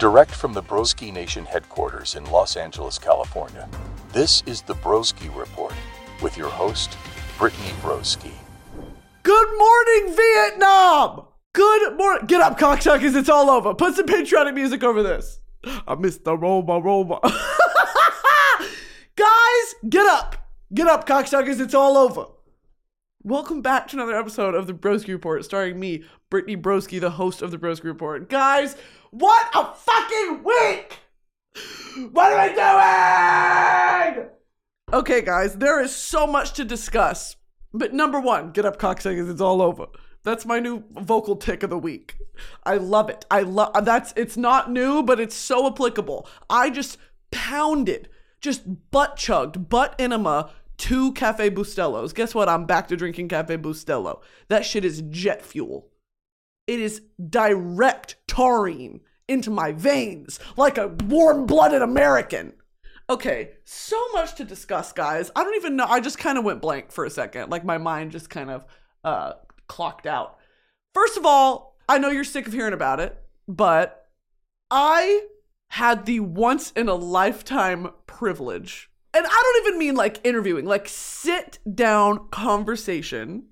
Direct from the Broski Nation headquarters in Los Angeles, California, this is the Broski Report with your host, Brittany Broski. Good morning, Vietnam! Good morning. Get up, cocksuckers. It's all over. Put some patriotic music over this. I missed the Roma Roma. Guys, get up. Get up, cocksuckers. It's all over. Welcome back to another episode of the Broski Report, starring me, Brittany Broski, the host of the Broski Report. Guys, what a fucking week! What are we doing? Okay, guys, there is so much to discuss. But number one, get up, cocksuckers. It's all over. That's my new vocal tick of the week. I love it. I love that's it's not new, but it's so applicable. I just pounded, just butt chugged, butt enema two Cafe Bustelos. Guess what? I'm back to drinking Cafe Bustelo. That shit is jet fuel. It is direct taurine into my veins like a warm blooded American. Okay, so much to discuss, guys. I don't even know. I just kind of went blank for a second. Like my mind just kind of uh, clocked out. First of all, I know you're sick of hearing about it, but I had the once in a lifetime privilege, and I don't even mean like interviewing, like sit down conversation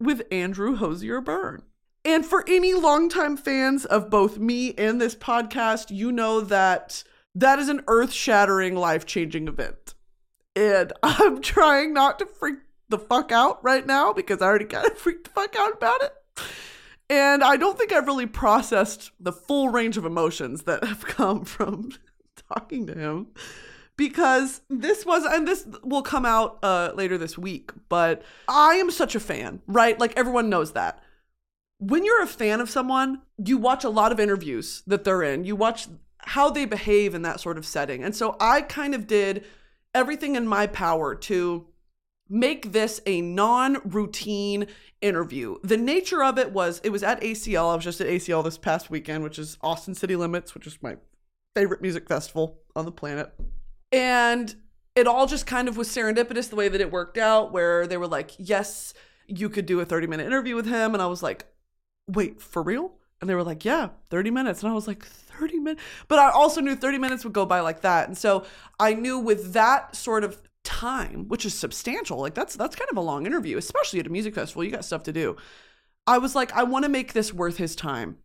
with Andrew Hozier Byrne. And for any longtime fans of both me and this podcast, you know that that is an earth shattering, life changing event. And I'm trying not to freak the fuck out right now because I already kind of freaked the fuck out about it. And I don't think I've really processed the full range of emotions that have come from talking to him because this was and this will come out uh, later this week but i am such a fan right like everyone knows that when you're a fan of someone you watch a lot of interviews that they're in. You watch how they behave in that sort of setting. And so i kind of did everything in my power to make this a non-routine interview. The nature of it was it was at acl i was just at acl this past weekend which is austin city limits which is my favorite music festival on the planet. And it all just kind of was serendipitous the way that it worked out, where they were like, yes, you could do a 30 minute interview with him. And I was like, wait, for real? And they were like, yeah, 30 minutes. And I was like, 30 minutes? But I also knew 30 minutes would go by like that. And so I knew with that sort of time, which is substantial, like that's that's kind of a long interview, especially at a music festival. You got stuff to do. I was like, I want to make this worth his time.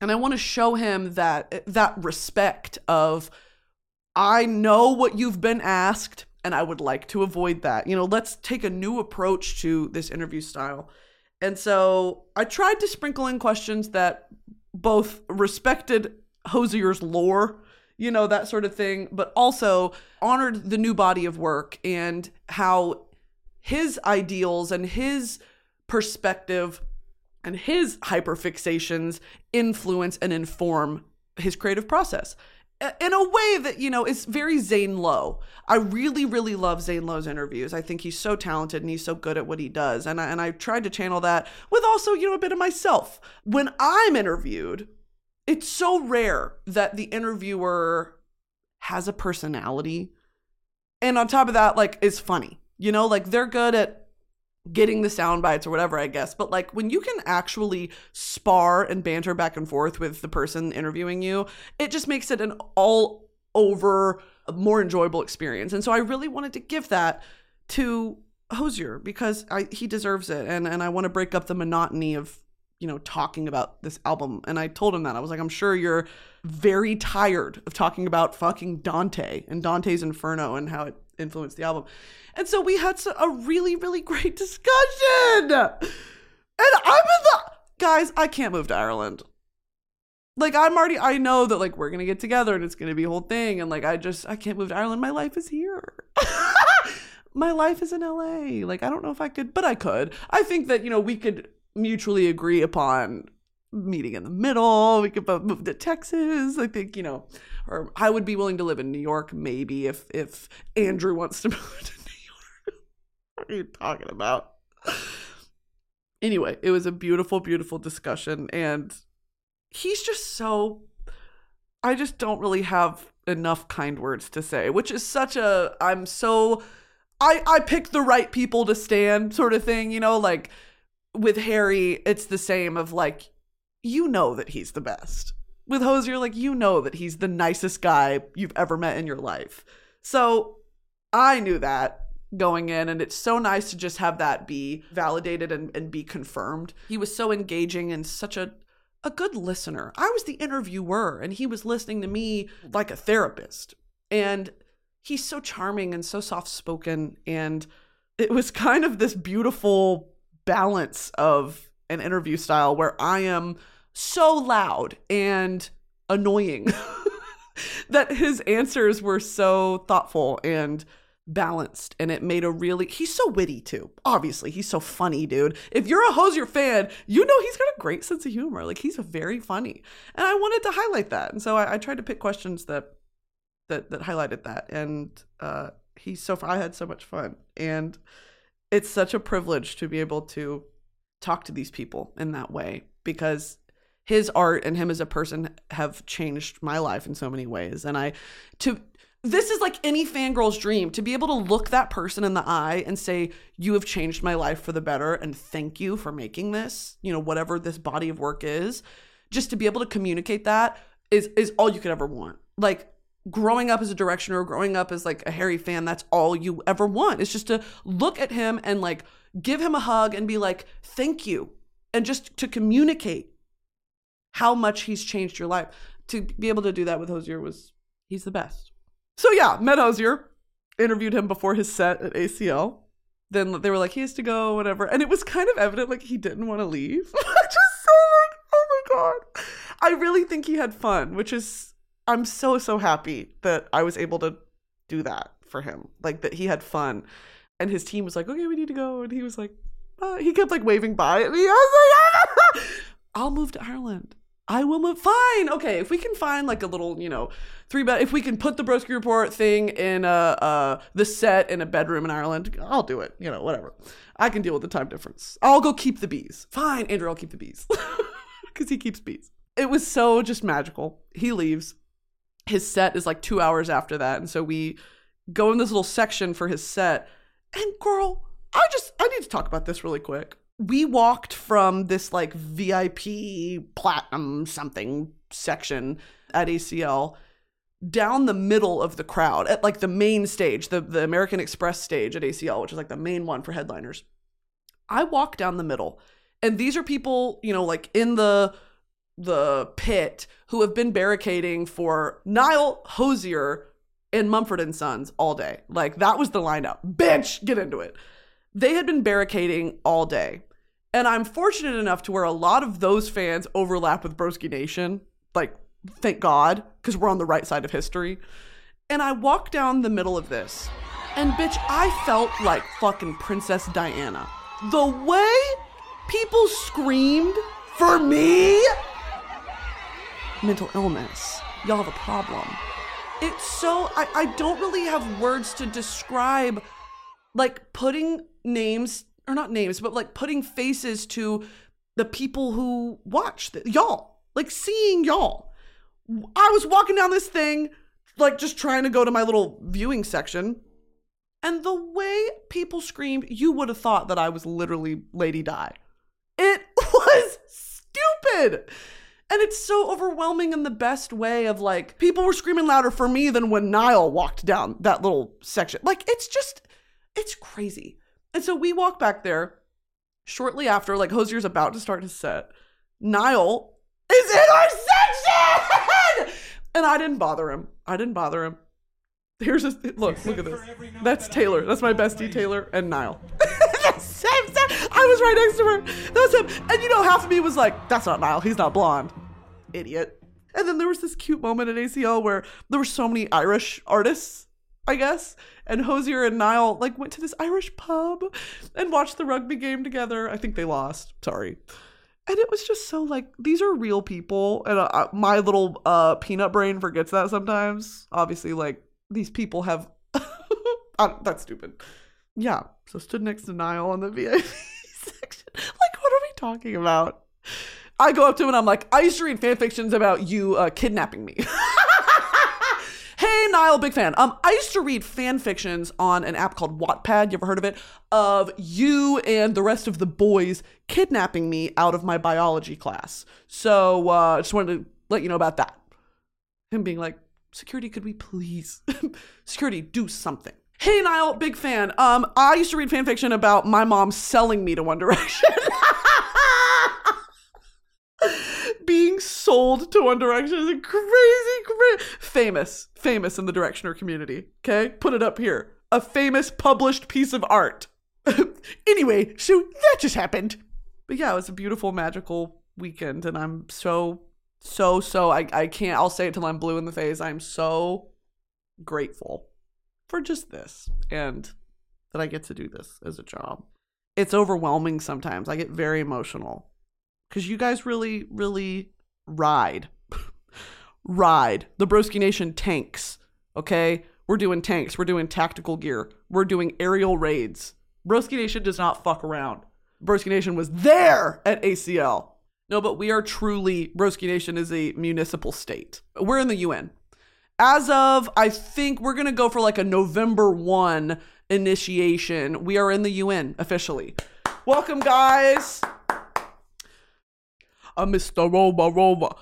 And I want to show him that that respect of I know what you've been asked, and I would like to avoid that. You know, let's take a new approach to this interview style. And so I tried to sprinkle in questions that both respected Hozier's lore, you know, that sort of thing, but also honored the new body of work and how his ideals and his perspective and his hyperfixations influence and inform his creative process in a way that you know is very Zane Lowe. I really, really love Zane Lowe's interviews. I think he's so talented and he's so good at what he does, and I, and I tried to channel that with also you know a bit of myself. When I'm interviewed, it's so rare that the interviewer has a personality, and on top of that, like is funny. You know, like they're good at getting the sound bites or whatever, I guess. But like when you can actually spar and banter back and forth with the person interviewing you, it just makes it an all over more enjoyable experience. And so I really wanted to give that to Hozier because I, he deserves it. And, and I want to break up the monotony of, you know, talking about this album. And I told him that. I was like, I'm sure you're very tired of talking about fucking Dante and Dante's Inferno and how it influenced the album. And so we had a really, really great discussion. And I'm in the guys, I can't move to Ireland. Like I'm already I know that like we're gonna get together and it's gonna be a whole thing. And like I just I can't move to Ireland. My life is here. My life is in LA. Like I don't know if I could, but I could. I think that, you know, we could mutually agree upon meeting in the middle. We could both move to Texas. I think, you know, or I would be willing to live in New York maybe if if Andrew wants to move to New York. what are you talking about? Anyway, it was a beautiful, beautiful discussion. And he's just so, I just don't really have enough kind words to say, which is such a, I'm so, I, I picked the right people to stand sort of thing, you know, like with Harry, it's the same of like, you know that he's the best. With Hozier, like, you know that he's the nicest guy you've ever met in your life. So I knew that going in and it's so nice to just have that be validated and, and be confirmed he was so engaging and such a a good listener i was the interviewer and he was listening to me like a therapist and he's so charming and so soft spoken and it was kind of this beautiful balance of an interview style where i am so loud and annoying that his answers were so thoughtful and balanced and it made a really he's so witty too obviously. He's so funny dude. If you're a Hozier fan you know he's got a great sense of humor. Like he's very funny. And i wanted to highlight that. And so i, I tried to pick questions that that that highlighted that. And uh he's so i had so much fun. And it's such a privilege to be able to talk to these people in that way because his art and him as a person have changed my life in so many ways and i to this is like any fangirl's dream to be able to look that person in the eye and say, You have changed my life for the better, and thank you for making this, you know, whatever this body of work is. Just to be able to communicate that is is all you could ever want. Like growing up as a directioner or growing up as like a Harry fan, that's all you ever want. It's just to look at him and like give him a hug and be like, thank you. And just to communicate how much he's changed your life. To be able to do that with Hozier was he's the best. So yeah, met Hozier, interviewed him before his set at ACL. Then they were like, he has to go, whatever. And it was kind of evident like he didn't want to leave. just so like, oh my God. I really think he had fun, which is, I'm so, so happy that I was able to do that for him. Like that he had fun. And his team was like, okay, we need to go. And he was like, uh, he kept like waving by at me. I was like, ah! I'll move to Ireland. I will move. Fine. Okay. If we can find like a little, you know, three bed, if we can put the Broski Report thing in a, uh, the set in a bedroom in Ireland, I'll do it. You know, whatever. I can deal with the time difference. I'll go keep the bees. Fine, Andrew, I'll keep the bees because he keeps bees. It was so just magical. He leaves. His set is like two hours after that. And so we go in this little section for his set. And girl, I just, I need to talk about this really quick we walked from this like VIP platinum something section at ACL down the middle of the crowd at like the main stage, the, the American Express stage at ACL, which is like the main one for headliners. I walk down the middle, and these are people, you know, like in the the pit who have been barricading for Niall Hozier and Mumford and Sons all day. Like that was the lineup. Bitch, get into it. They had been barricading all day. And I'm fortunate enough to where a lot of those fans overlap with Broski Nation. Like, thank God, because we're on the right side of history. And I walk down the middle of this, and bitch, I felt like fucking Princess Diana. The way people screamed for me, mental illness. Y'all have a problem. It's so, I, I don't really have words to describe like putting names or not names, but like putting faces to the people who watch the, y'all, like seeing y'all. I was walking down this thing, like just trying to go to my little viewing section. And the way people screamed, you would have thought that I was literally Lady Di. It was stupid. And it's so overwhelming in the best way of like, people were screaming louder for me than when Niall walked down that little section. Like, it's just, it's crazy. And so we walk back there shortly after, like Hozier's about to start his set. Niall is in our section! and I didn't bother him. I didn't bother him. Here's a look, look at this. That's Taylor. That's my bestie, Taylor, and Niall. I was right next to her. That was him. And you know, half of me was like, that's not Niall. He's not blonde. Idiot. And then there was this cute moment at ACL where there were so many Irish artists I guess. And Hozier and Niall like went to this Irish pub and watched the rugby game together. I think they lost. Sorry. And it was just so like these are real people, and uh, my little uh, peanut brain forgets that sometimes. Obviously, like these people have. uh, that's stupid. Yeah. So stood next to Niall on the VIP section. Like, what are we talking about? I go up to him and I'm like, I used to read fan fictions about you uh, kidnapping me. Niall, big fan. Um, I used to read fan fictions on an app called Wattpad. You ever heard of it? Of you and the rest of the boys kidnapping me out of my biology class. So, uh, just wanted to let you know about that. Him being like, security, could we please, security, do something. Hey, Niall, big fan. Um, I used to read fan fiction about my mom selling me to One Direction. being sold to One Direction is a crazy, crazy, famous, famous in the Directioner community. Okay, put it up here. A famous published piece of art. anyway, so that just happened. But yeah, it was a beautiful, magical weekend, and I'm so, so, so. I, I can't. I'll say it till I'm blue in the face. I'm so grateful for just this and that I get to do this as a job. It's overwhelming sometimes. I get very emotional because you guys really, really ride. ride. The Broski Nation tanks, okay? We're doing tanks. We're doing tactical gear. We're doing aerial raids. Broski Nation does not fuck around. Broski Nation was there at ACL. No, but we are truly, Broski Nation is a municipal state. We're in the UN. As of, I think we're going to go for like a November 1 initiation. We are in the UN officially. Welcome, guys a Mr. Roba Roba.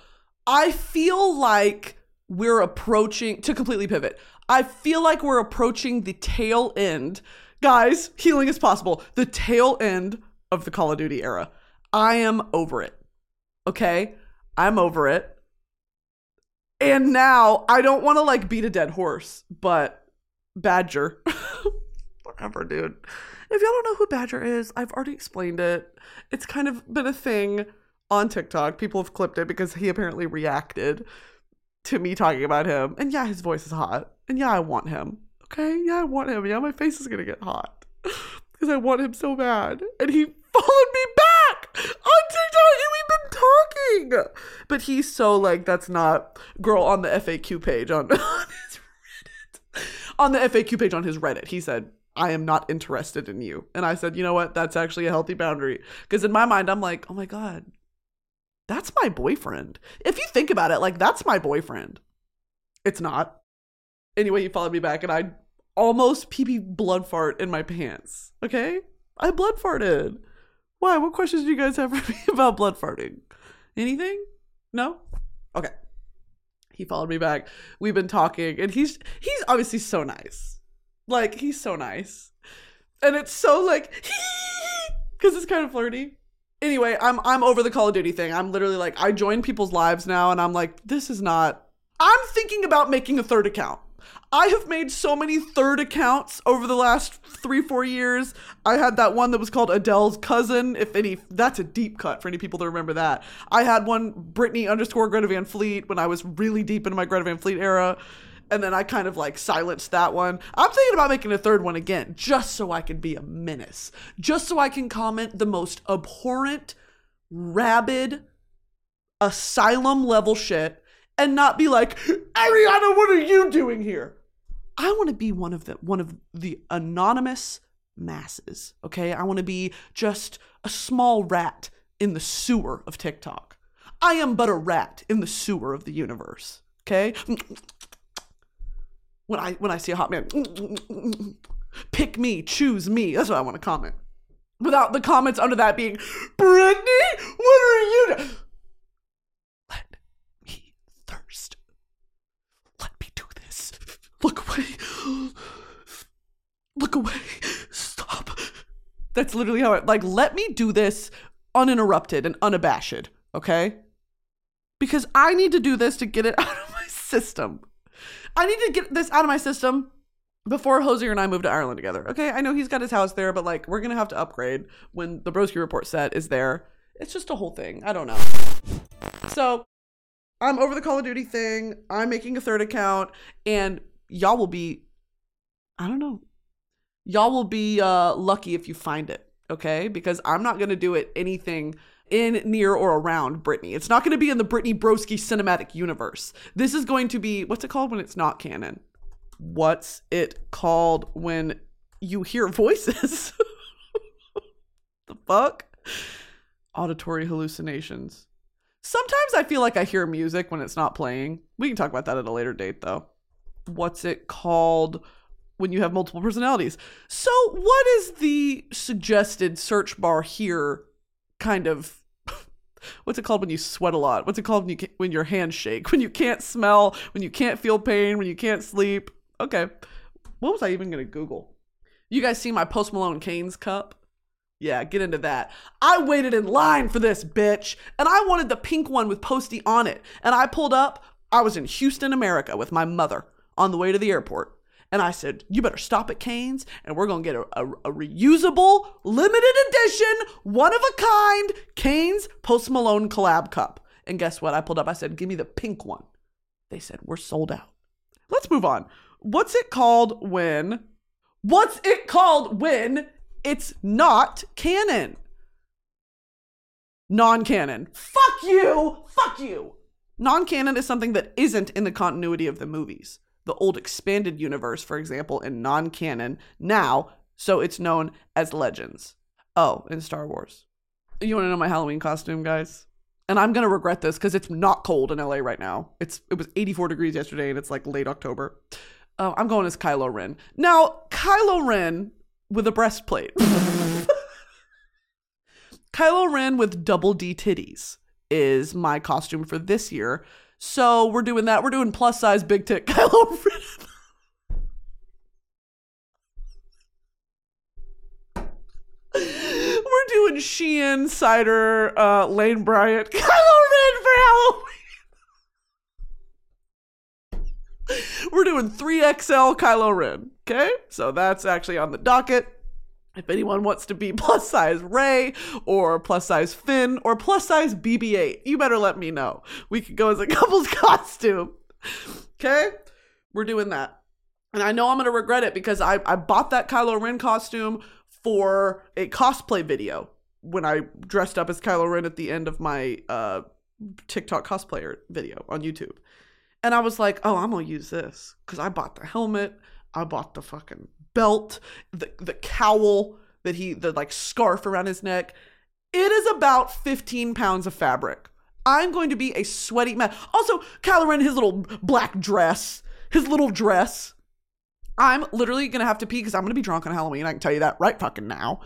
I feel like we're approaching to completely pivot. I feel like we're approaching the tail end. Guys, healing is possible. The tail end of the Call of Duty era. I am over it. Okay? I'm over it. And now I don't want to like beat a dead horse, but Badger. Whatever, dude. If y'all don't know who Badger is, I've already explained it. It's kind of been a thing on TikTok. People have clipped it because he apparently reacted to me talking about him. And yeah, his voice is hot. And yeah, I want him. Okay? Yeah, I want him. Yeah, my face is going to get hot because I want him so bad. And he followed me back on TikTok and we've been talking. But he's so like, that's not girl on the FAQ page on, on his Reddit. On the FAQ page on his Reddit, he said, I am not interested in you. And I said, you know what? That's actually a healthy boundary. Because in my mind, I'm like, oh my God, that's my boyfriend. If you think about it, like that's my boyfriend. It's not. Anyway, he followed me back and I almost pee pee blood fart in my pants. Okay? I blood farted. Why? What questions do you guys have for me about blood farting? Anything? No? Okay. He followed me back. We've been talking and he's he's obviously so nice. Like he's so nice. And it's so like cuz it's kind of flirty anyway, I'm I'm over the Call of Duty thing. I'm literally like I join people's lives now and I'm like this is not I'm thinking about making a third account. I have made so many third accounts over the last three, four years. I had that one that was called Adele's cousin. If any, that's a deep cut for any people to remember that. I had one Brittany underscore Greta Van Fleet when I was really deep into my Greta Van Fleet era and then I kind of like silenced that one. I'm thinking about making a third one again, just so I can be a menace, just so I can comment the most abhorrent, rabid, asylum level shit, and not be like, Ariana, what are you doing here? I want to be one of the one of the anonymous masses. Okay, I want to be just a small rat in the sewer of TikTok. I am but a rat in the sewer of the universe. Okay when I when I see a hot man. Pick me, choose me. That's what I want to comment. Without the comments under that being, Brittany, what are you doing? Let me thirst. Let me do this. Look away. Look away. Stop. That's literally how it like let me do this uninterrupted and unabashed, okay? Because I need to do this to get it out of my system. I need to get this out of my system before Hozier and I move to Ireland together. Okay, I know he's got his house there, but like we're gonna have to upgrade when the Broski report set is there. It's just a whole thing. I don't know. So I'm over the Call of Duty thing. I'm making a third account, and y'all will be I don't know. Y'all will be uh, lucky if you find it, okay? Because I'm not gonna do it anything in, near, or around Brittany. It's not gonna be in the Brittany Broski cinematic universe. This is going to be what's it called when it's not canon? What's it called when you hear voices? the fuck? Auditory hallucinations. Sometimes I feel like I hear music when it's not playing. We can talk about that at a later date, though. What's it called when you have multiple personalities? So, what is the suggested search bar here? Kind of. What's it called when you sweat a lot? What's it called when you when your hands shake? When you can't smell? When you can't feel pain? When you can't sleep? Okay. What was I even gonna Google? You guys see my Post Malone Cane's cup? Yeah, get into that. I waited in line for this bitch, and I wanted the pink one with Posty on it. And I pulled up. I was in Houston, America with my mother on the way to the airport. And I said, You better stop at Cane's, and we're to get a, a, a reusable, limited edition, one of a kind Cane's Post Malone collab cup. And guess what? I pulled up. I said, Give me the pink one. They said, We're sold out. Let's move on. What's it called when. What's it called when it's not canon. Non canon. Fuck you! Fuck you! Non canon is something that isn't in the continuity of the movies. The old expanded universe, for example, in non canon now, so it's known as Legends. Oh, in Star Wars. You wanna know my Halloween costume, guys? And I'm gonna regret this because it's not cold in LA right now. It's it was 84 degrees yesterday and it's like late October. Uh, I'm going as Kylo Ren. Now, Kylo Ren with a breastplate. Kylo Ren with double D titties is my costume for this year. So we're doing that. We're doing plus size big tit Kylo Ren. we're doing Shein, Cider, uh, Lane Bryant, Kylo Ren for Halloween. We're doing 3XL Kylo Ren. Okay? So that's actually on the docket. If anyone wants to be plus size Rey or plus size Finn or plus size BB 8, you better let me know. We could go as a couple's costume. Okay? We're doing that. And I know I'm going to regret it because I, I bought that Kylo Ren costume for a cosplay video when I dressed up as Kylo Ren at the end of my uh, TikTok cosplayer video on YouTube. And I was like, oh, I'm gonna use this because I bought the helmet, I bought the fucking belt, the the cowl that he, the like scarf around his neck. It is about 15 pounds of fabric. I'm going to be a sweaty man. Also, Kylo Ren, his little black dress, his little dress. I'm literally gonna have to pee because I'm gonna be drunk on Halloween. I can tell you that right fucking now.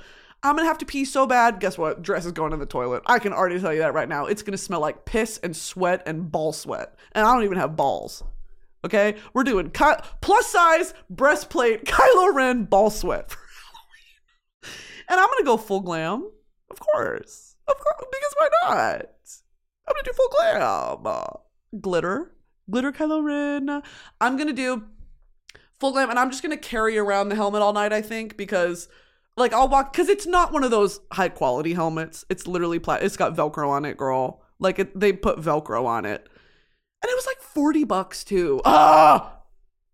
I'm gonna have to pee so bad. Guess what? Dress is going in the toilet. I can already tell you that right now. It's gonna smell like piss and sweat and ball sweat. And I don't even have balls. Okay? We're doing Ky- plus size breastplate Kylo Ren ball sweat for Halloween. And I'm gonna go full glam. Of course. Of course. Because why not? I'm gonna do full glam. Uh, glitter. Glitter Kylo Ren. I'm gonna do full glam and I'm just gonna carry around the helmet all night, I think, because like I'll walk because it's not one of those high quality helmets. It's literally pla- it's got Velcro on it, girl. Like it, they put Velcro on it, and it was like forty bucks too. Ah,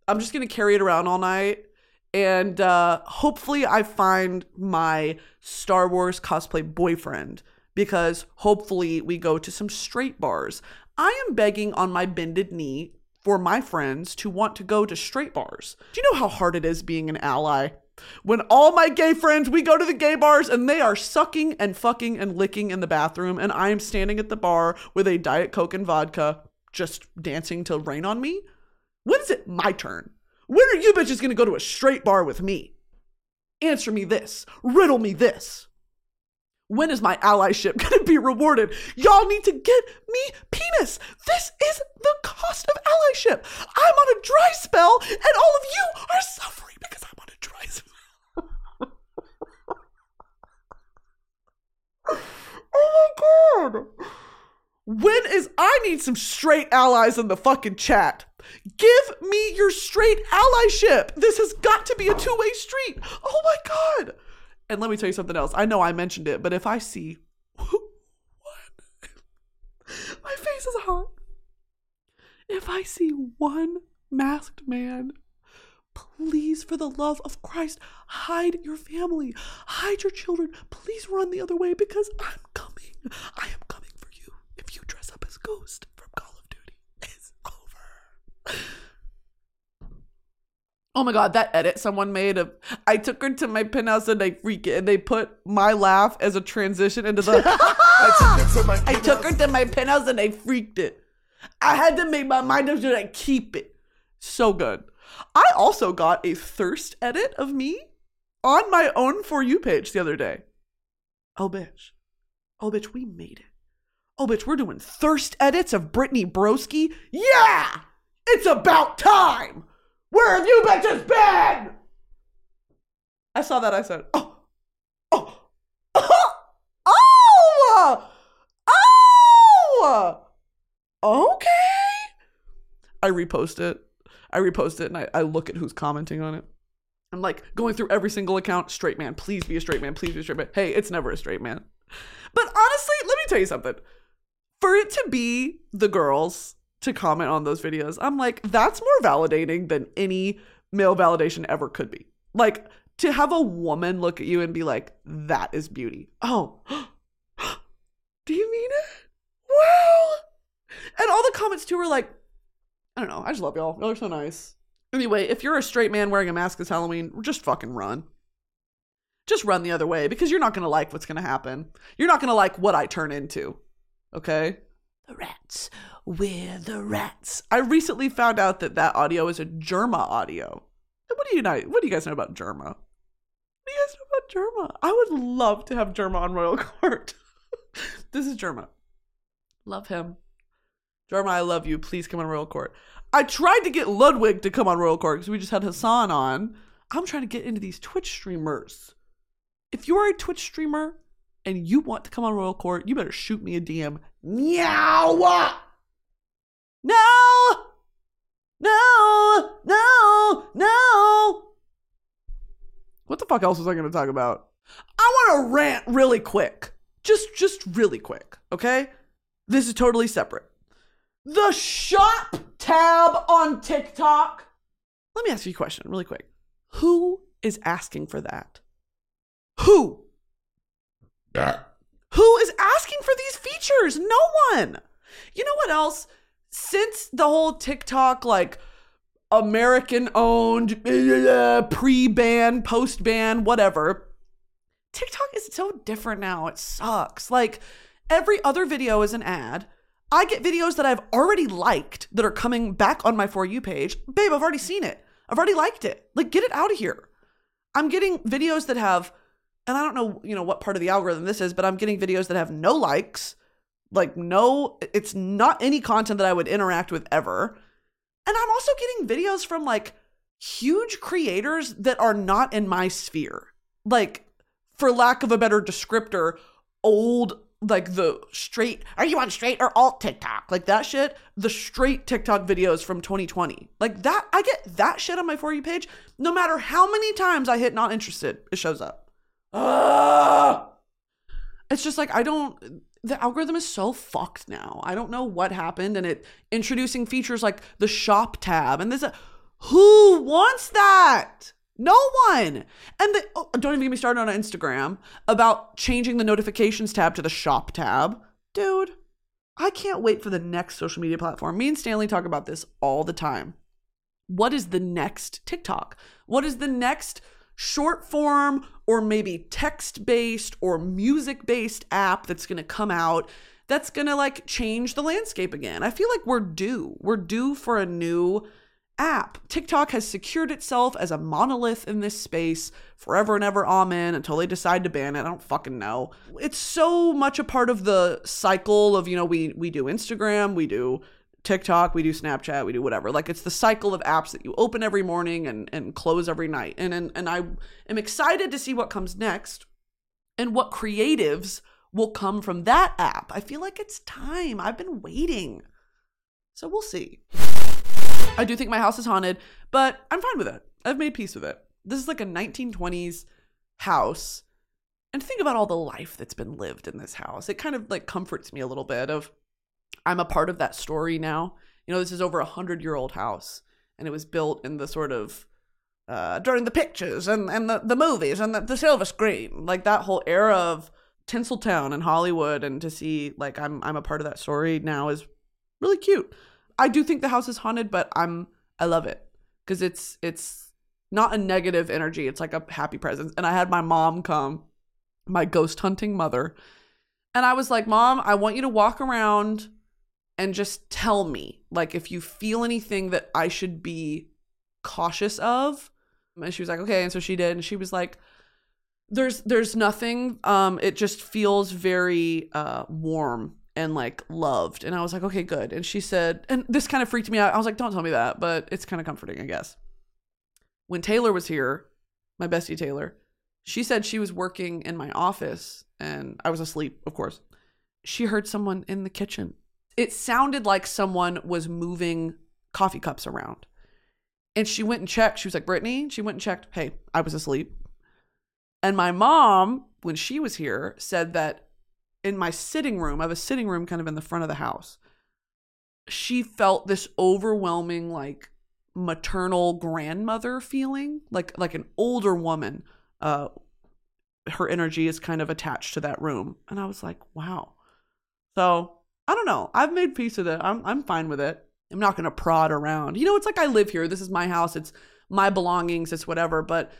I'm just gonna carry it around all night, and uh, hopefully I find my Star Wars cosplay boyfriend because hopefully we go to some straight bars. I am begging on my bended knee for my friends to want to go to straight bars. Do you know how hard it is being an ally? When all my gay friends, we go to the gay bars and they are sucking and fucking and licking in the bathroom, and I am standing at the bar with a Diet Coke and vodka, just dancing to rain on me. When is it my turn? When are you bitches gonna go to a straight bar with me? Answer me this. Riddle me this. When is my allyship gonna be rewarded? Y'all need to get me penis. This is the cost of allyship. I'm on a dry spell, and all of you are suffering because I'm on a dry spell. Oh my god. When is I need some straight allies in the fucking chat. Give me your straight allyship. This has got to be a two-way street. Oh my god. And let me tell you something else. I know I mentioned it, but if I see what my face is hot. If I see one masked man, please, for the love of Christ, hide your family, hide your children. Please run the other way because I'm coming. I am coming for you. If you dress up as Ghost from Call of Duty, it's over. Oh my god, that edit someone made of I took her to my penthouse and they freak it and they put my laugh as a transition into the I took her to my penthouse and they freaked it. I had to make my mind up to like keep it. So good. I also got a thirst edit of me on my own for you page the other day. Oh bitch. Oh bitch, we made it. Oh bitch, we're doing thirst edits of Brittany Broski. Yeah! It's about time! Where have you bitches been? I saw that. I said, oh, oh, oh, oh, oh, okay. I repost it. I repost it and I, I look at who's commenting on it. I'm like going through every single account. Straight man, please be a straight man. Please be a straight man. Hey, it's never a straight man. But honestly, let me tell you something. For it to be the girls to comment on those videos. I'm like, that's more validating than any male validation ever could be. Like, to have a woman look at you and be like, that is beauty. Oh, do you mean it? Wow. And all the comments too were like, I don't know, I just love y'all. Y'all are so nice. Anyway, if you're a straight man wearing a mask this Halloween, just fucking run. Just run the other way because you're not going to like what's going to happen. You're not going to like what I turn into. Okay? The rats. We're the rats. I recently found out that that audio is a Jerma audio. What do you know? What do you guys know about Jerma? What do you guys know about Jerma? I would love to have Jerma on Royal Court. this is Jerma. Love him. Jerma, I love you. Please come on Royal Court. I tried to get Ludwig to come on Royal Court because we just had Hasan on. I'm trying to get into these Twitch streamers. If you are a Twitch streamer and you want to come on Royal Court, you better shoot me a DM. Meow! No! No! No! No! What the fuck else was I going to talk about? I want to rant really quick. Just just really quick, okay? This is totally separate. The shop tab on TikTok. Let me ask you a question really quick. Who is asking for that? Who? Who is asking for these features? No one. You know what else? Since the whole TikTok, like, American owned, pre ban, post ban, whatever, TikTok is so different now. It sucks. Like, every other video is an ad. I get videos that I've already liked that are coming back on my For You page. Babe, I've already seen it. I've already liked it. Like, get it out of here. I'm getting videos that have and I don't know, you know, what part of the algorithm this is, but I'm getting videos that have no likes, like no, it's not any content that I would interact with ever. And I'm also getting videos from like huge creators that are not in my sphere. Like, for lack of a better descriptor, old like the straight are you on straight or alt TikTok? Like that shit, the straight TikTok videos from 2020. Like that I get that shit on my for you page. No matter how many times I hit not interested, it shows up. Uh, it's just like I don't the algorithm is so fucked now. I don't know what happened and it introducing features like the shop tab and this who wants that? No one. And the, oh, don't even get me started on Instagram about changing the notifications tab to the shop tab. Dude, I can't wait for the next social media platform. Me and Stanley talk about this all the time. What is the next TikTok? What is the next short form or maybe text based or music based app that's going to come out that's going to like change the landscape again. I feel like we're due. We're due for a new app. TikTok has secured itself as a monolith in this space forever and ever. Amen. Until they decide to ban it. I don't fucking know. It's so much a part of the cycle of, you know, we we do Instagram, we do TikTok, we do Snapchat, we do whatever. Like it's the cycle of apps that you open every morning and, and close every night. And, and and I am excited to see what comes next and what creatives will come from that app. I feel like it's time. I've been waiting. So we'll see. I do think my house is haunted, but I'm fine with it. I've made peace with it. This is like a 1920s house. And think about all the life that's been lived in this house. It kind of like comforts me a little bit of I'm a part of that story now. You know, this is over a hundred year old house, and it was built in the sort of uh, during the pictures and, and the, the movies and the, the silver screen. Like that whole era of Tinseltown and Hollywood and to see like I'm I'm a part of that story now is really cute. I do think the house is haunted, but I'm I love it because it's it's not a negative energy. It's like a happy presence. And I had my mom come, my ghost hunting mother, and I was like, "Mom, I want you to walk around and just tell me like if you feel anything that I should be cautious of." And she was like, "Okay." And so she did, and she was like, "There's there's nothing. Um, it just feels very uh warm and like loved. And I was like, okay, good. And she said, and this kind of freaked me out. I was like, don't tell me that, but it's kind of comforting, I guess. When Taylor was here, my bestie Taylor, she said she was working in my office and I was asleep, of course. She heard someone in the kitchen. It sounded like someone was moving coffee cups around. And she went and checked. She was like, Brittany, she went and checked. Hey, I was asleep. And my mom, when she was here, said that in my sitting room, I have a sitting room kind of in the front of the house. She felt this overwhelming like maternal grandmother feeling, like like an older woman. Uh her energy is kind of attached to that room. And I was like, wow. So I don't know. I've made peace with it. I'm I'm fine with it. I'm not gonna prod around. You know, it's like I live here. This is my house. It's my belongings. It's whatever. But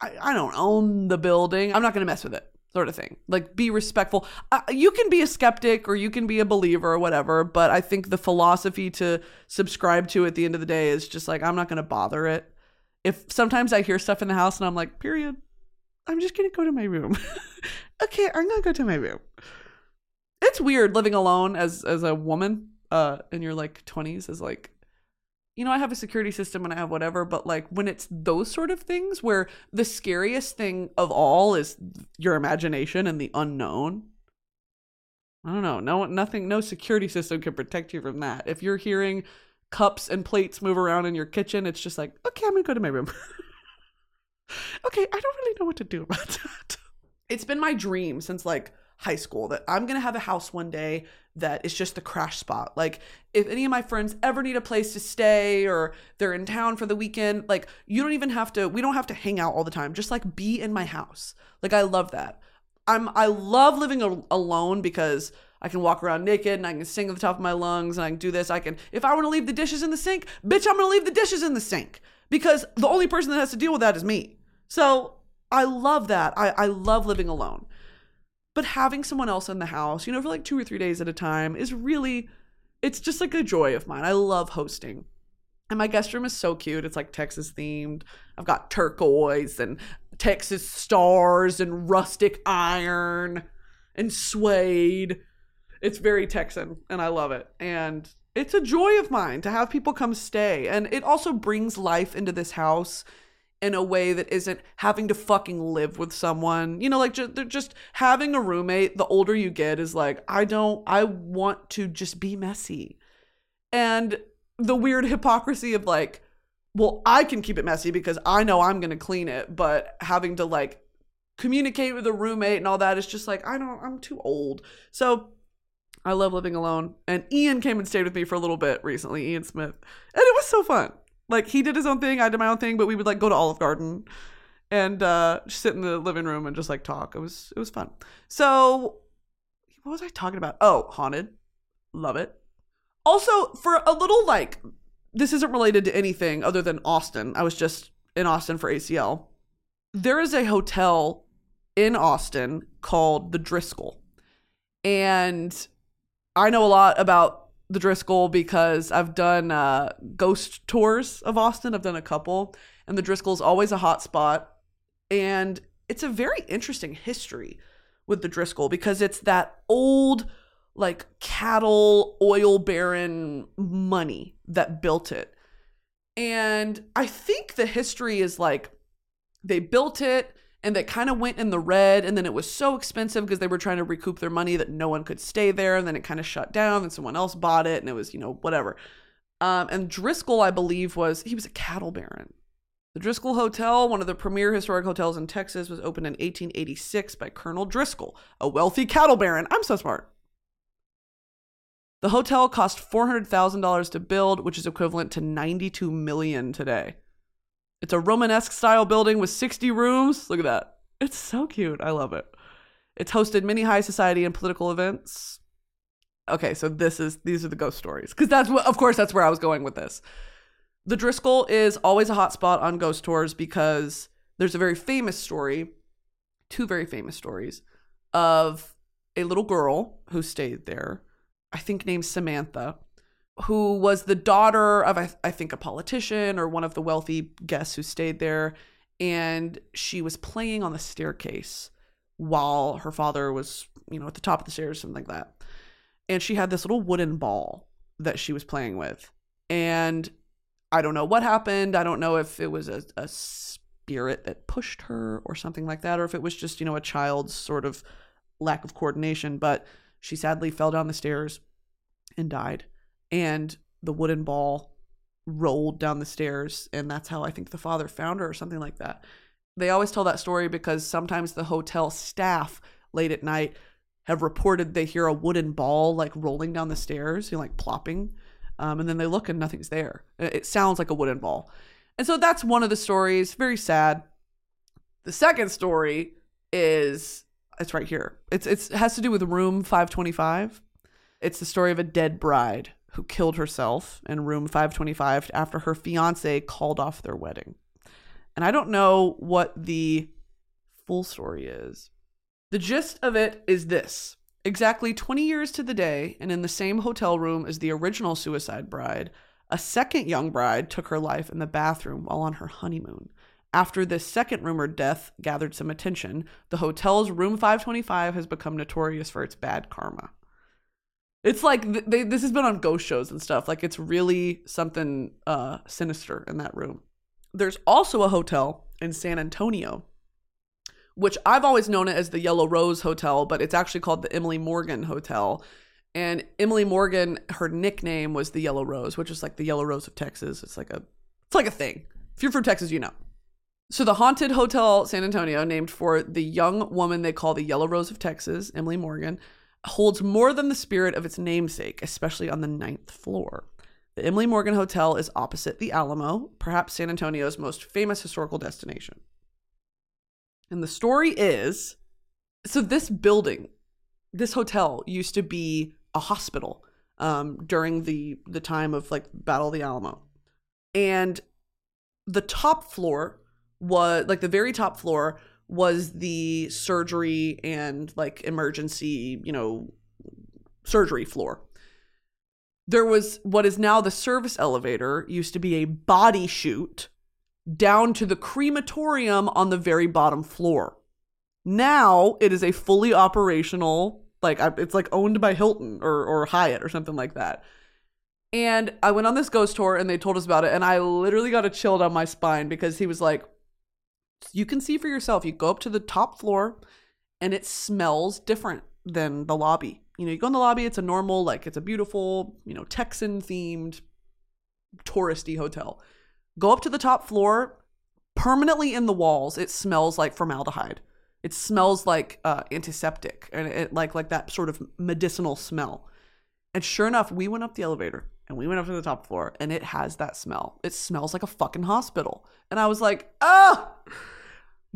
I, I don't own the building. I'm not gonna mess with it sort of thing. Like be respectful. Uh, you can be a skeptic or you can be a believer or whatever, but I think the philosophy to subscribe to at the end of the day is just like I'm not going to bother it. If sometimes I hear stuff in the house and I'm like, "Period. I'm just going to go to my room." okay, I'm going to go to my room. It's weird living alone as as a woman uh in your like 20s is like you know, I have a security system and I have whatever, but like when it's those sort of things where the scariest thing of all is your imagination and the unknown. I don't know. No nothing no security system can protect you from that. If you're hearing cups and plates move around in your kitchen, it's just like, okay, I'm gonna go to my room. okay, I don't really know what to do about that. It's been my dream since like high school that I'm gonna have a house one day that is just the crash spot. Like, if any of my friends ever need a place to stay or they're in town for the weekend, like, you don't even have to, we don't have to hang out all the time. Just like be in my house. Like, I love that. I'm, I love living a- alone because I can walk around naked and I can sing at the top of my lungs and I can do this. I can, if I want to leave the dishes in the sink, bitch, I'm going to leave the dishes in the sink because the only person that has to deal with that is me. So I love that. I, I love living alone. But having someone else in the house, you know, for like two or three days at a time is really, it's just like a joy of mine. I love hosting. And my guest room is so cute. It's like Texas themed. I've got turquoise and Texas stars and rustic iron and suede. It's very Texan and I love it. And it's a joy of mine to have people come stay. And it also brings life into this house in a way that isn't having to fucking live with someone. You know, like just, they're just having a roommate, the older you get, is like, I don't, I want to just be messy. And the weird hypocrisy of like, well, I can keep it messy because I know I'm going to clean it, but having to like communicate with a roommate and all that is just like, I don't, I'm too old. So I love living alone. And Ian came and stayed with me for a little bit recently, Ian Smith. And it was so fun. Like he did his own thing, I did my own thing, but we would like go to Olive Garden and uh sit in the living room and just like talk. It was it was fun. So what was I talking about? Oh, haunted. Love it. Also, for a little like this isn't related to anything other than Austin. I was just in Austin for ACL. There is a hotel in Austin called the Driscoll. And I know a lot about the Driscoll because I've done uh, ghost tours of Austin. I've done a couple, and the Driscoll's always a hot spot. And it's a very interesting history with the Driscoll because it's that old, like cattle oil baron money that built it. And I think the history is like they built it and that kind of went in the red and then it was so expensive because they were trying to recoup their money that no one could stay there and then it kind of shut down and someone else bought it and it was you know whatever. Um, and driscoll i believe was he was a cattle baron. The driscoll hotel one of the premier historic hotels in texas was opened in 1886 by colonel driscoll a wealthy cattle baron. I'm so smart. The hotel cost $400000 to build which is equivalent to 92 million today It's a Romanesque style building with 60 rooms. Look at that. It's so cute. I love it. It's hosted many high society and political events. Okay, so this is these are the ghost stories because that's what, of course, that's where I was going with this. The Driscoll is always a hotspot on ghost tours because there's a very famous story, two very famous stories of a little girl who stayed there, I think named Samantha, who was the daughter of, I, I think, a politician or one of the wealthy guests who stayed there. And she was playing on the staircase while her father was, you know, at the top of the stairs, something like that. And she had this little wooden ball that she was playing with. And I don't know what happened. I don't know if it was a, a spirit that pushed her or something like that, or if it was just, you know, a child's sort of lack of coordination. But she sadly fell down the stairs and died and the wooden ball rolled down the stairs and that's how i think the father found her or something like that. They always tell that story because sometimes the hotel staff late at night have reported they hear a wooden ball like rolling down the stairs you know, like plopping um, and then they look and nothing's there. It sounds like a wooden ball. And so that's one of the stories. Very sad. The second story is it's right here. It's, it's it has to do with room 525 it's the story of a dead bride who killed herself in room 525 after her fiance called off their wedding. And I don't know what the full story is. The gist of it is this exactly 20 years to the day, and in the same hotel room as the original suicide bride, a second young bride took her life in the bathroom while on her honeymoon. After this second rumored death gathered some attention, the hotel's room 525 has become notorious for its bad karma. It's like they, this has been on ghost shows and stuff. Like it's really something uh, sinister in that room. There's also a hotel in San Antonio, which I've always known it as the Yellow Rose Hotel, but it's actually called the Emily Morgan Hotel. And Emily Morgan, her nickname was the Yellow Rose, which is like the Yellow Rose of Texas. It's like a it's like a thing. If you're from Texas, you know. So the haunted hotel San Antonio, named for the young woman they call the Yellow Rose of Texas, Emily Morgan, holds more than the spirit of its namesake, especially on the ninth floor. The Emily Morgan Hotel is opposite the Alamo, perhaps San Antonio's most famous historical destination. And the story is so this building, this hotel used to be a hospital um, during the the time of like Battle of the Alamo, and the top floor was like the very top floor was the surgery and like emergency, you know, surgery floor. There was what is now the service elevator, used to be a body chute down to the crematorium on the very bottom floor. Now it is a fully operational, like it's like owned by Hilton or, or Hyatt or something like that. And I went on this ghost tour and they told us about it. And I literally got a chill down my spine because he was like, you can see for yourself. You go up to the top floor and it smells different than the lobby. You know, you go in the lobby, it's a normal, like it's a beautiful, you know, Texan themed touristy hotel. Go up to the top floor, permanently in the walls, it smells like formaldehyde. It smells like uh, antiseptic and it like like that sort of medicinal smell. And sure enough, we went up the elevator and we went up to the top floor and it has that smell. It smells like a fucking hospital. And I was like, ah!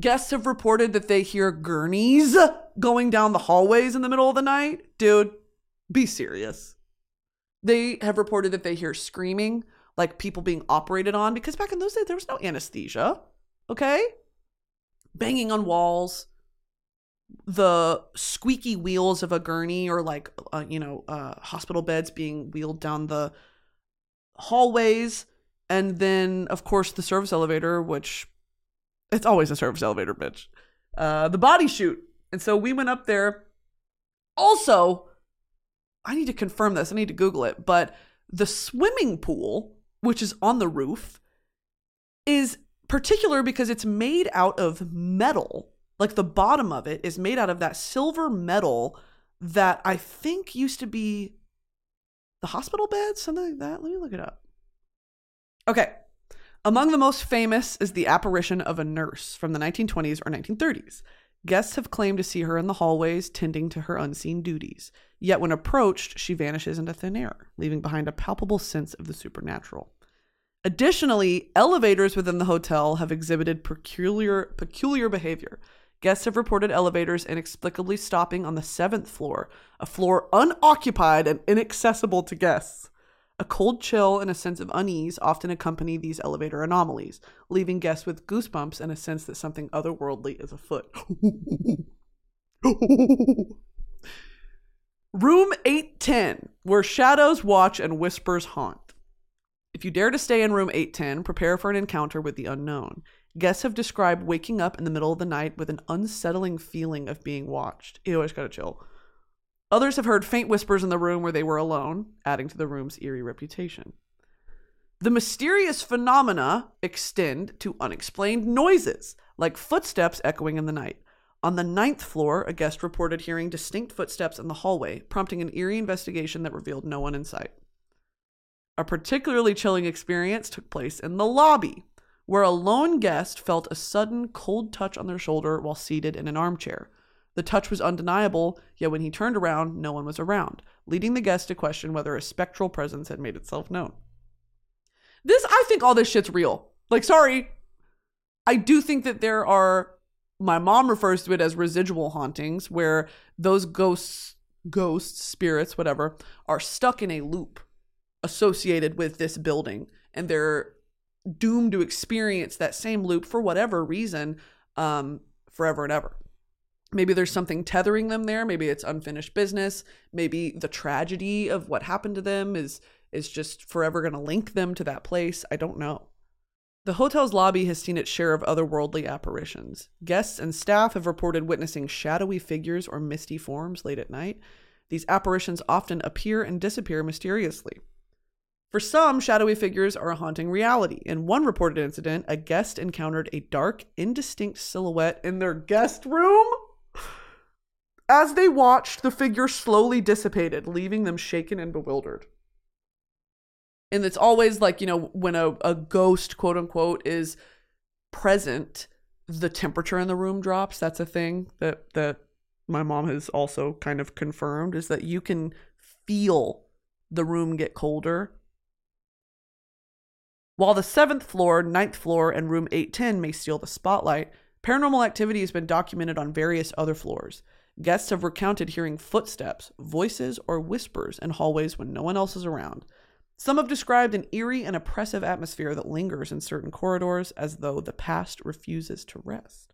Guests have reported that they hear gurneys going down the hallways in the middle of the night. Dude, be serious. They have reported that they hear screaming, like people being operated on, because back in those days, there was no anesthesia. Okay? Banging on walls, the squeaky wheels of a gurney or like, uh, you know, uh, hospital beds being wheeled down the hallways. And then, of course, the service elevator, which it's always a service elevator, bitch. Uh, the body chute. And so we went up there. Also, I need to confirm this. I need to Google it. But the swimming pool, which is on the roof, is particular because it's made out of metal. Like the bottom of it is made out of that silver metal that I think used to be the hospital bed, something like that. Let me look it up. Okay. Among the most famous is the apparition of a nurse from the 1920s or 1930s. Guests have claimed to see her in the hallways tending to her unseen duties. Yet when approached, she vanishes into thin air, leaving behind a palpable sense of the supernatural. Additionally, elevators within the hotel have exhibited peculiar peculiar behavior. Guests have reported elevators inexplicably stopping on the seventh floor, a floor unoccupied and inaccessible to guests. A cold chill and a sense of unease often accompany these elevator anomalies, leaving guests with goosebumps and a sense that something otherworldly is afoot. Room 810, where shadows watch and whispers haunt. If you dare to stay in room 810, prepare for an encounter with the unknown. Guests have described waking up in the middle of the night with an unsettling feeling of being watched. Ew, I just gotta chill. Others have heard faint whispers in the room where they were alone, adding to the room's eerie reputation. The mysterious phenomena extend to unexplained noises, like footsteps echoing in the night. On the ninth floor, a guest reported hearing distinct footsteps in the hallway, prompting an eerie investigation that revealed no one in sight. A particularly chilling experience took place in the lobby, where a lone guest felt a sudden cold touch on their shoulder while seated in an armchair. The touch was undeniable, yet when he turned around, no one was around, leading the guest to question whether a spectral presence had made itself known. This, I think all this shit's real. Like, sorry. I do think that there are, my mom refers to it as residual hauntings, where those ghosts, ghosts, spirits, whatever, are stuck in a loop associated with this building and they're doomed to experience that same loop for whatever reason um, forever and ever. Maybe there's something tethering them there. Maybe it's unfinished business. Maybe the tragedy of what happened to them is is just forever going to link them to that place. I don't know. The hotel's lobby has seen its share of otherworldly apparitions. Guests and staff have reported witnessing shadowy figures or misty forms late at night. These apparitions often appear and disappear mysteriously. For some, shadowy figures are a haunting reality. In one reported incident, a guest encountered a dark, indistinct silhouette in their guest room. As they watched, the figure slowly dissipated, leaving them shaken and bewildered. And it's always like, you know, when a, a ghost, quote unquote, is present, the temperature in the room drops. That's a thing that that my mom has also kind of confirmed is that you can feel the room get colder while the seventh floor, ninth floor, and room 810 may steal the spotlight, paranormal activity has been documented on various other floors. Guests have recounted hearing footsteps, voices, or whispers in hallways when no one else is around. Some have described an eerie and oppressive atmosphere that lingers in certain corridors as though the past refuses to rest.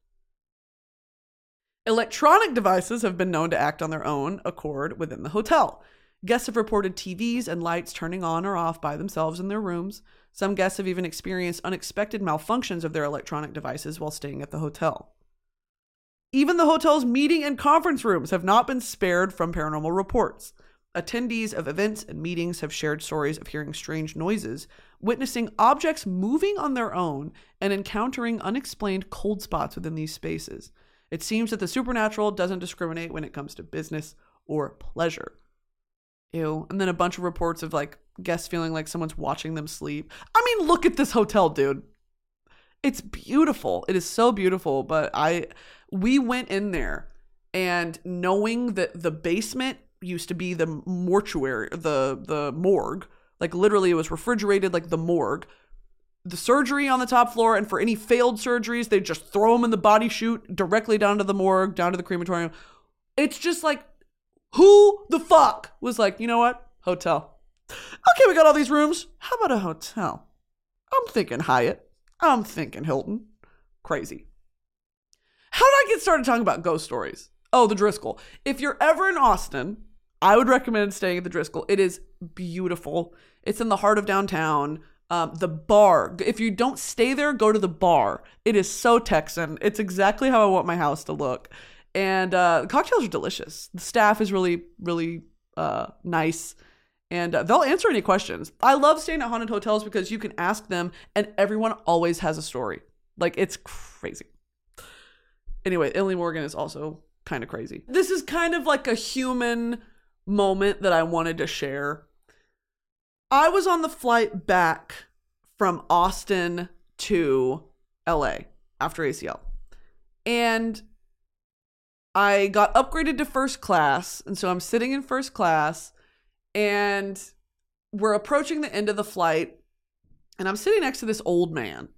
Electronic devices have been known to act on their own accord within the hotel. Guests have reported TVs and lights turning on or off by themselves in their rooms. Some guests have even experienced unexpected malfunctions of their electronic devices while staying at the hotel. Even the hotel's meeting and conference rooms have not been spared from paranormal reports. Attendees of events and meetings have shared stories of hearing strange noises, witnessing objects moving on their own, and encountering unexplained cold spots within these spaces. It seems that the supernatural doesn't discriminate when it comes to business or pleasure. Ew. And then a bunch of reports of like guests feeling like someone's watching them sleep. I mean, look at this hotel, dude. It's beautiful. It is so beautiful. But I, we went in there and knowing that the basement used to be the mortuary, the, the morgue, like literally it was refrigerated like the morgue. The surgery on the top floor, and for any failed surgeries, they just throw them in the body chute directly down to the morgue, down to the crematorium. It's just like who the fuck was like, you know what? Hotel. Okay, we got all these rooms. How about a hotel? I'm thinking Hyatt. I'm thinking Hilton. Crazy. How did I get started talking about ghost stories? Oh, the Driscoll. If you're ever in Austin, I would recommend staying at the Driscoll. It is beautiful. It's in the heart of downtown. Um, the bar. If you don't stay there, go to the bar. It is so Texan. It's exactly how I want my house to look and uh, the cocktails are delicious. The staff is really, really uh, nice, and uh, they'll answer any questions. I love staying at haunted hotels because you can ask them, and everyone always has a story. Like it's crazy. Anyway, Emily Morgan is also kind of crazy. This is kind of like a human moment that I wanted to share. I was on the flight back from Austin to LA after ACL. And I got upgraded to first class, and so I'm sitting in first class, and we're approaching the end of the flight. And I'm sitting next to this old man.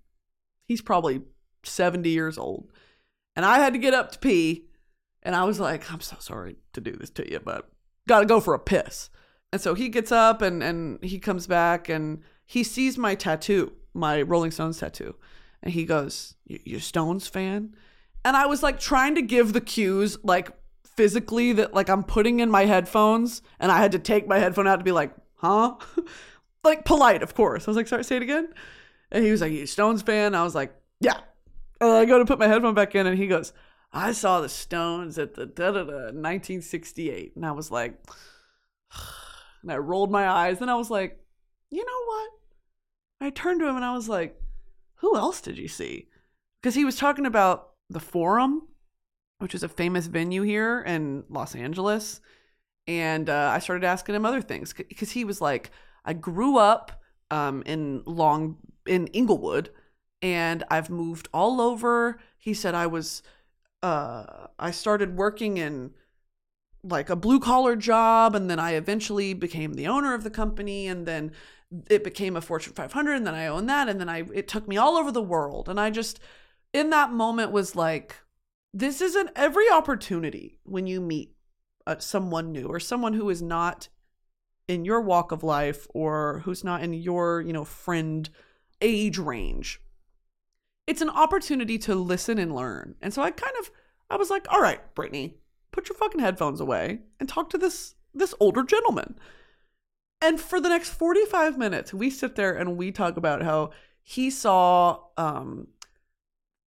He's probably 70 years old. And I had to get up to pee. And I was like, I'm so sorry to do this to you, but gotta go for a piss. And so he gets up and, and he comes back and he sees my tattoo, my Rolling Stones tattoo. And he goes, You Stones fan? And I was like trying to give the cues, like physically, that like I'm putting in my headphones and I had to take my headphone out to be like, Huh? like polite, of course. I was like, Sorry, say it again. And he was like, You Stones fan? I was like, Yeah. And I go to put my headphone back in and he goes, I saw the Stones at the da da da 1968. And I was like, and I rolled my eyes and I was like, you know what? I turned to him and I was like, who else did you see? Because he was talking about the Forum, which is a famous venue here in Los Angeles. And uh, I started asking him other things because he was like, I grew up um, in Long in Inglewood, and I've moved all over. He said I was, uh, I started working in like a blue collar job, and then I eventually became the owner of the company, and then it became a Fortune 500 and then I owned that and then I it took me all over the world and I just in that moment was like this isn't every opportunity when you meet uh, someone new or someone who is not in your walk of life or who's not in your, you know, friend age range. It's an opportunity to listen and learn. And so I kind of I was like, "All right, Brittany, put your fucking headphones away and talk to this this older gentleman." And for the next 45 minutes, we sit there and we talk about how he saw um,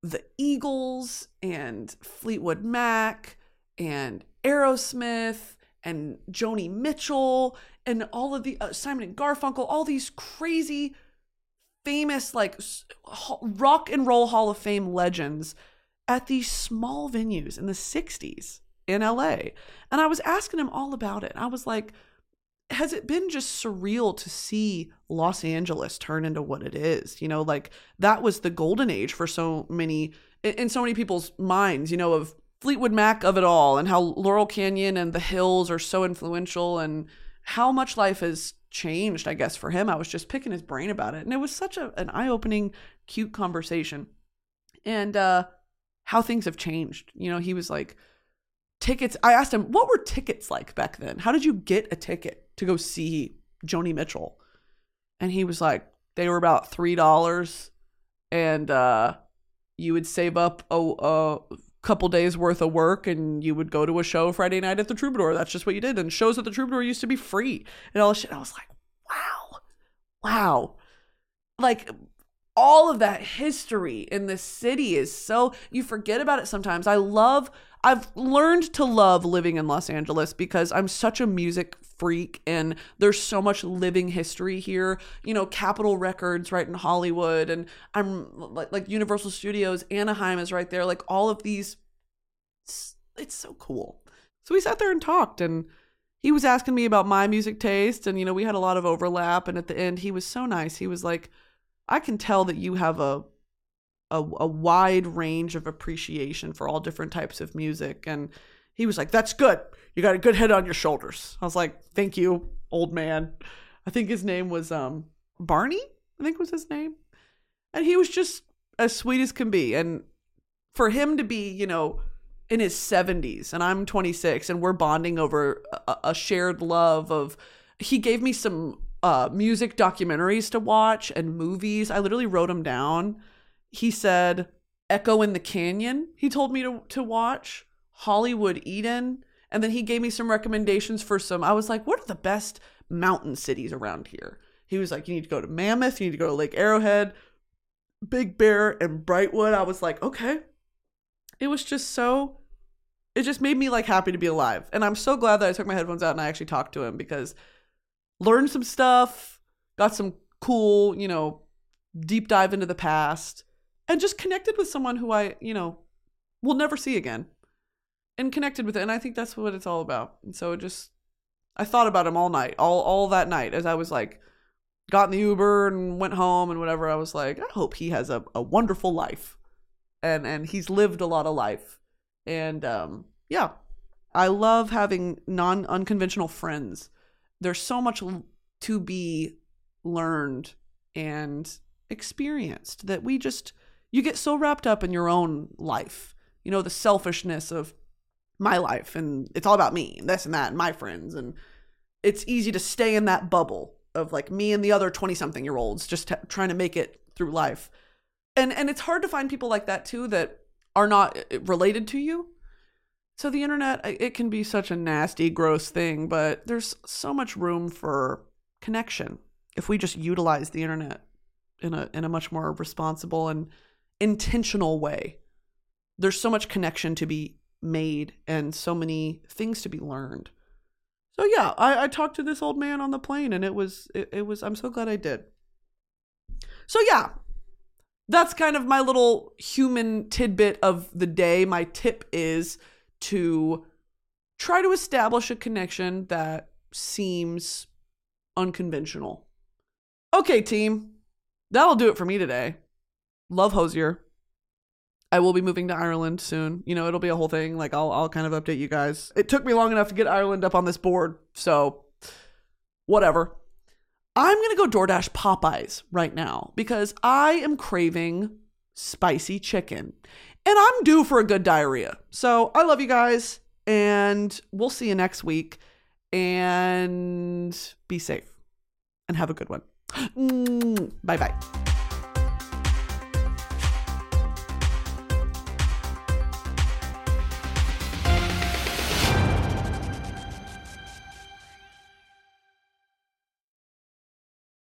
the Eagles and Fleetwood Mac and Aerosmith and Joni Mitchell and all of the uh, Simon and Garfunkel, all these crazy, famous, like rock and roll Hall of Fame legends at these small venues in the 60s in LA. And I was asking him all about it. I was like, has it been just surreal to see Los Angeles turn into what it is? You know, like that was the golden age for so many in so many people's minds, you know, of Fleetwood Mac of it all and how Laurel Canyon and the hills are so influential and how much life has changed, I guess, for him. I was just picking his brain about it. And it was such a, an eye opening, cute conversation. And uh, how things have changed. You know, he was like, tickets. I asked him, what were tickets like back then? How did you get a ticket? to go see Joni Mitchell. And he was like, they were about $3 and uh, you would save up a, a couple days worth of work and you would go to a show Friday night at the Troubadour. That's just what you did. And shows at the Troubadour used to be free and all this shit. I was like, wow, wow. Like all of that history in the city is so you forget about it sometimes. I love I've learned to love living in Los Angeles because I'm such a music freak and there's so much living history here. You know, Capitol Records right in Hollywood and I'm like, like Universal Studios, Anaheim is right there. Like all of these it's so cool. So we sat there and talked and he was asking me about my music taste and you know, we had a lot of overlap and at the end he was so nice. He was like, "I can tell that you have a a, a wide range of appreciation for all different types of music. And he was like, That's good. You got a good head on your shoulders. I was like, Thank you, old man. I think his name was um Barney, I think was his name. And he was just as sweet as can be. And for him to be, you know, in his 70s and I'm 26 and we're bonding over a, a shared love of he gave me some uh, music documentaries to watch and movies. I literally wrote them down he said Echo in the Canyon, he told me to, to watch, Hollywood Eden, and then he gave me some recommendations for some. I was like, what are the best mountain cities around here? He was like, you need to go to Mammoth, you need to go to Lake Arrowhead, Big Bear, and Wrightwood. I was like, okay. It was just so, it just made me like happy to be alive. And I'm so glad that I took my headphones out and I actually talked to him because learned some stuff, got some cool, you know, deep dive into the past and just connected with someone who I, you know, will never see again. And connected with it. And I think that's what it's all about. And so it just I thought about him all night, all all that night as I was like got in the Uber and went home and whatever. I was like, I hope he has a, a wonderful life. And and he's lived a lot of life. And um yeah. I love having non unconventional friends. There's so much to be learned and experienced that we just you get so wrapped up in your own life you know the selfishness of my life and it's all about me and this and that and my friends and it's easy to stay in that bubble of like me and the other 20 something year olds just t- trying to make it through life. And and it's hard to find people like that too that are not uh, related to you. So the internet it can be such a nasty gross thing but there's so much room for connection if we just utilize the internet in a in a much more responsible and intentional way. There's so much connection to be made and so many things to be learned. So yeah i, I talked to this old man on the plane and it was it, it was i'm so glad i did. So yeah that's kind of my little human tidbit of the day. My tip is to try to establish a connection that seems unconventional. Okay team that'll do it for me today love Hozier I will be moving to Ireland soon. You know, it'll be a whole thing. Like I'll I'll kind of update you guys. It took me long enough to get Ireland up on this board, so whatever. I'm gonna go DoorDash Popeyes right now because I am craving spicy chicken. And I'm due for a good diarrhea. So I love you guys, and we'll see you next week. And be safe and have a good one. Bye bye.